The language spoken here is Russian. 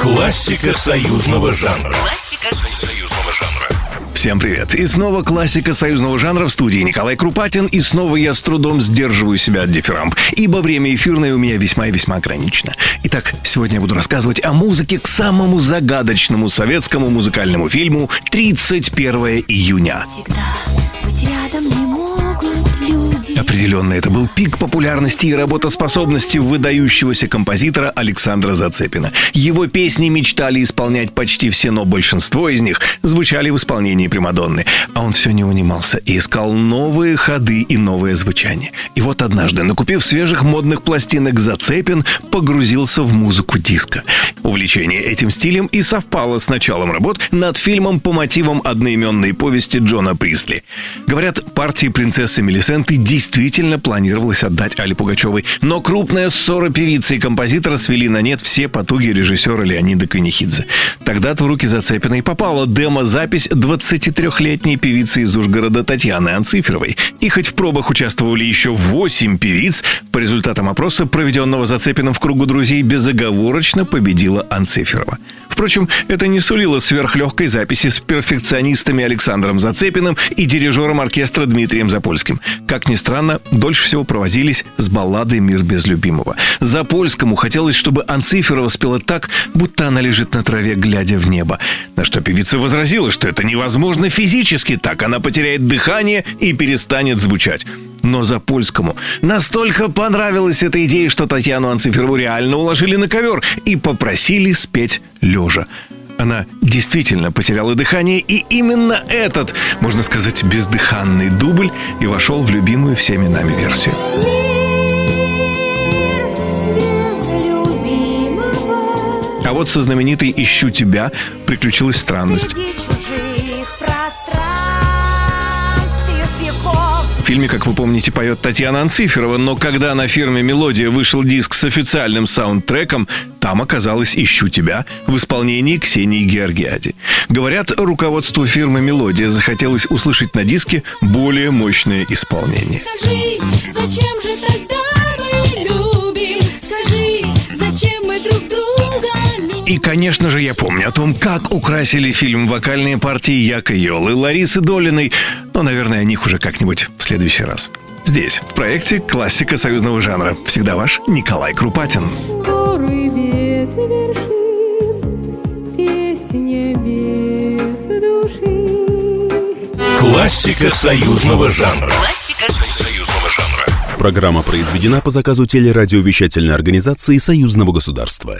Классика союзного жанра. Классика союзного жанра. Всем привет! И снова классика союзного жанра в студии Николай Крупатин. И снова я с трудом сдерживаю себя от дифирамб, ибо время эфирное у меня весьма и весьма ограничено. Итак, сегодня я буду рассказывать о музыке к самому загадочному советскому музыкальному фильму «31 июня». Всегда быть рядом не люди. Определенно, это был пик популярности и работоспособности выдающегося композитора Александра Зацепина. Его песни мечтали исполнять почти все, но большинство из них звучали в исполнении Примадонны. А он все не унимался и искал новые ходы и новое звучание. И вот однажды, накупив свежих модных пластинок, Зацепин погрузился в музыку диска. Увлечение этим стилем и совпало с началом работ над фильмом по мотивам одноименной повести Джона Присли. Говорят, партии принцессы Мелисенты действительно планировалось отдать Али Пугачевой, но крупная ссора певицы и композитора свели на нет все потуги режиссера Леонида Квинихидзе. Тогда-то в руки Зацепина и попала демо-запись 23-летней певицы из Ужгорода Татьяны Анциферовой. И хоть в пробах участвовали еще 8 певиц, по результатам опроса, проведенного Зацепиным в кругу друзей, безоговорочно победила Анциферова. Впрочем, это не сулило сверхлегкой записи с перфекционистами Александром Зацепиным и дирижером оркестра Дмитрием Запольским. Как ни странно, дольше всего провозились с балладой «Мир без любимого». Запольскому хотелось, чтобы Анциферова спела так, будто она лежит на траве, глядя в небо. На что певица возразила, что это невозможно физически так. Она потеряет дыхание и перестанет звучать. Но Запольскому настолько понравилась эта идея, что Татьяну Анциферову реально уложили на ковер и попросили спеть лежа. Она действительно потеряла дыхание, и именно этот, можно сказать, бездыханный дубль и вошел в любимую всеми нами версию. А вот со знаменитой «Ищу тебя» приключилась странность. Фильме, как вы помните, поет Татьяна Анциферова, но когда на фирме «Мелодия» вышел диск с официальным саундтреком, там оказалось «Ищу тебя» в исполнении Ксении Георгиади. Говорят, руководству фирмы «Мелодия» захотелось услышать на диске более мощное исполнение. Скажи, зачем же тогда И, конечно же, я помню о том, как украсили фильм вокальные партии Яка Йолы, Ларисы Долиной, но, наверное, о них уже как-нибудь в следующий раз. Здесь, в проекте «Классика союзного жанра». Всегда ваш Николай Крупатин. горы без вершин, песня без души. Классика союзного жанра. Классика союзного жанра. Программа произведена по заказу телерадиовещательной организации Союзного государства.